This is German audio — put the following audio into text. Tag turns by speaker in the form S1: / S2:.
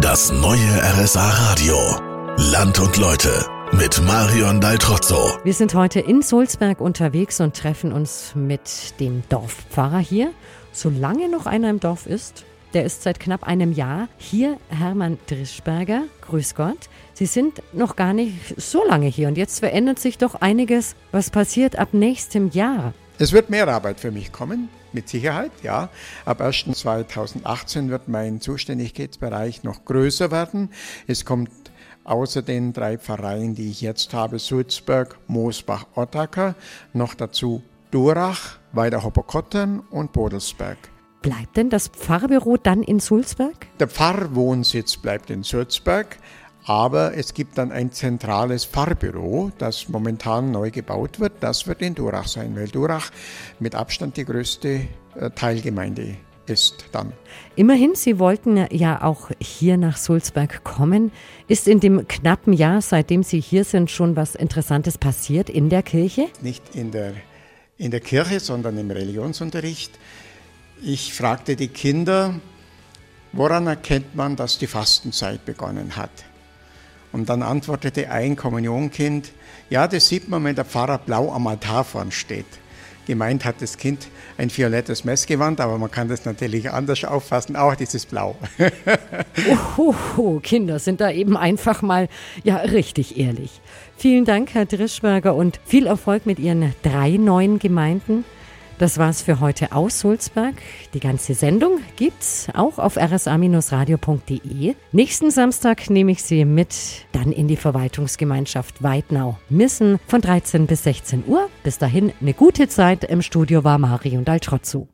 S1: Das neue RSA Radio. Land und Leute mit Marion Daltrozzo.
S2: Wir sind heute in Sulzberg unterwegs und treffen uns mit dem Dorfpfarrer hier. Solange noch einer im Dorf ist, der ist seit knapp einem Jahr hier, Hermann Drischberger. Grüß Gott. Sie sind noch gar nicht so lange hier und jetzt verändert sich doch einiges. Was passiert ab nächstem Jahr?
S3: Es wird mehr Arbeit für mich kommen, mit Sicherheit, ja. Ab 1. 2018 wird mein Zuständigkeitsbereich noch größer werden. Es kommt außer den drei Pfarreien, die ich jetzt habe, Sulzberg, Moosbach, Ottaker, noch dazu Durach, Weiderhopperkottern und Bodelsberg.
S2: Bleibt denn das Pfarrbüro dann in Sulzberg?
S3: Der Pfarrwohnsitz bleibt in Sulzberg. Aber es gibt dann ein zentrales Pfarrbüro, das momentan neu gebaut wird. Das wird in Durach sein, weil Durach mit Abstand die größte äh, Teilgemeinde ist dann.
S2: Immerhin, Sie wollten ja auch hier nach Sulzberg kommen. Ist in dem knappen Jahr, seitdem Sie hier sind, schon was Interessantes passiert in der Kirche?
S3: Nicht in der, in der Kirche, sondern im Religionsunterricht. Ich fragte die Kinder, woran erkennt man, dass die Fastenzeit begonnen hat? Und dann antwortete ein Kommunionkind, ja, das sieht man, wenn der Pfarrer blau am Altar vorn steht. Gemeint hat das Kind ein violettes Messgewand, aber man kann das natürlich anders auffassen, auch dieses Blau.
S2: Ohoho, Kinder sind da eben einfach mal, ja, richtig ehrlich. Vielen Dank, Herr Drischberger, und viel Erfolg mit Ihren drei neuen Gemeinden. Das war's für heute aus Sulzberg. Die ganze Sendung gibt's auch auf rsa-radio.de. Nächsten Samstag nehme ich Sie mit dann in die Verwaltungsgemeinschaft Weidnau Missen von 13 bis 16 Uhr. Bis dahin eine gute Zeit. Im Studio war Marion Daltrozzu.